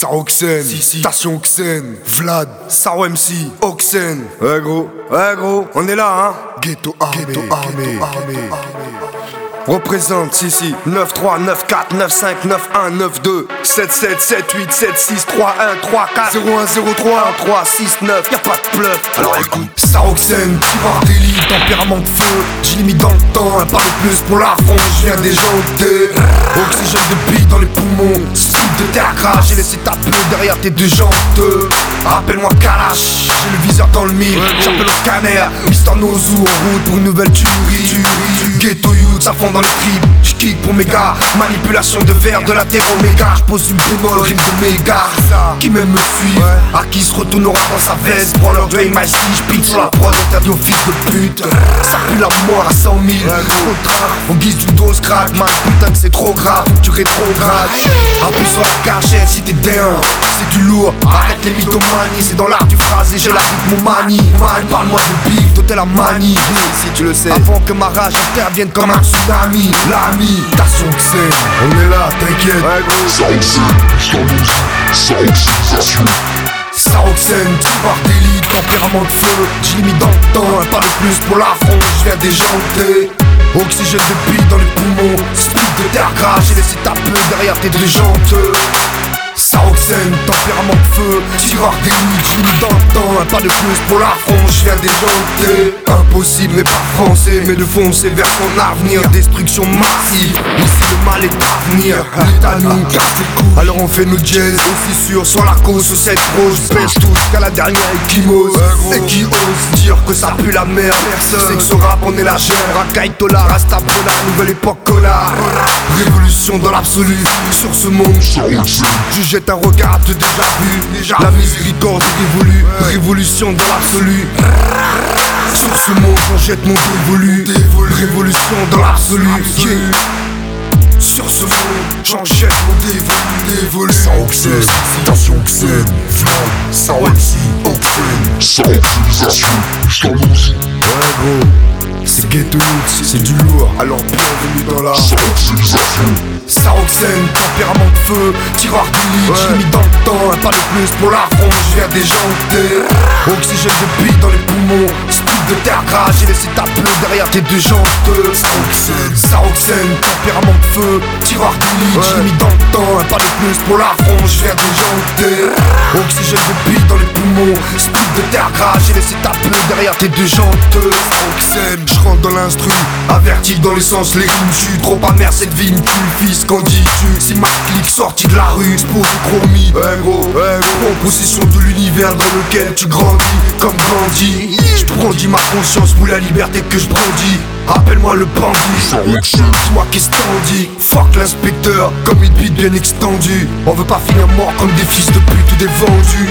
Saroxen, Station Oxen, Vlad, Saro MC, Oxen. Ouais gros, ouais gros, on est là hein. Ghetto armé, Ghetto armé, armé. Représente, si, si, 9, 3, 9, 4, 9, 5, 9, 1, 9, 2, 7, 7, 7, 8, 7, 6, 3, 1, 3, 4, 0, 1, 0, 3, 1, 3, 6, 9, y'a pas de bluff. Alors écoute, Saroxen, tireur d'élite, tempérament de feu, j'ai mis dans le temps, un pas de plus pour la France, je viens des jantés. Oxygène de bille dans les poumons, de terre crash, j'ai laissé ta pneu derrière tes deux jantes. Appelle-moi Kalash, j'ai le viseur dans le mille, j'appelle au scanner, Mister Nozu en route pour une nouvelle tuerie. Ghetto youth, ça fond dans le trip, j'kick pour mes gars, manipulation de verre de la terre oméga, j'pose une bémol, rime de méga, qui même me fuit, à qui se retournera dans sa veste, pour leur Dwayne My j'pique sur la prod, interdit au fils de pute, ça pue la mort à 100 000, contrat, en guise d'une dose crack, man, putain que c'est trop grave, tu rétrogrades, appuie sur cachette si t'es down, c'est du lourd, arrête les mythomanies, c'est dans l'art du phrasé, je la rythme manie, man, parle-moi de bif, toi t'es la manie, si tu le sais, avant que ma rage intervienne comme un tsunami, l'ami, station Xen, on est là, t'inquiète. Saroxen, tireur d'élite, tempérament de feu. J'ai mis dans le temps, un pas de plus pour la France Je viens déjanter Oxygène de dans les poumons de terre j'ai laissé ta pneu derrière tes deux jantes Saroxen, tempérament de feu Tireur mis dans le temps Un pas de plus pour la France, je viens déjanter Impossible mais pas français Mais de foncer vers son avenir. Destruction massive, ici le mal est à venir. L'état nous casse les couilles. Alors on fait nos jazz aussi sûr Sur la cause, sur cette rose. Pêche tous qu'à la dernière équimose Et qui ose dire que ça pue la merde? C'est que ce rap on est la chair. Racaille Tola, Rasta Bola, nouvelle époque Cola Révolution dans l'absolu. Sur ce monde je jette un regard de déjà vu. La miséricorde est révolue Révolution dans l'absolu. Sur ce monde j'en jette mon dévolu. Révolution dans l'absolu. Yeah. Sur ce monde j'en jette mon dévolu. Dévolu. Saroxisation, j't'annonce, Ouais gros c'est ghetto youth, c'est du lourd Alors bienvenue dans la. Saroxen, tempérament de feu, tireur d'élite, j'ai mis dans le temps, un pas de plus pour la France, je viens déjanter Oxygène de bille dans les poumons, speed de terre grasse, j'ai laissé ta pneu derrière tes deux jantes Saroxen, Saroxen, tempérament de feu, tireur d'élite, j'ai mis dans le temps, un pas de plus pour la France, je viens déjanter Oxygène de bille dans les poumons, j'ai laissé ta pneu derrière tes deux jantes Saroxen, je rentre dans l'instru, averti dans l'essence, les rimes, je suis trop amer cette vie, me tue, fils, qu'en dis-tu? Si ma clique sortie de la rue, pour chromie Ouais gros, ouais gros, en possession de l'univers dans lequel tu grandis. Comme Gandhi, je brandis ma conscience pour la liberté que je brandis. Appelle-moi le bandit, dis-moi qu'est-ce t'en dis. Fuck l'inspecteur, comme une bite bien extendue. On veut pas finir mort comme des fils de pute ou des vendus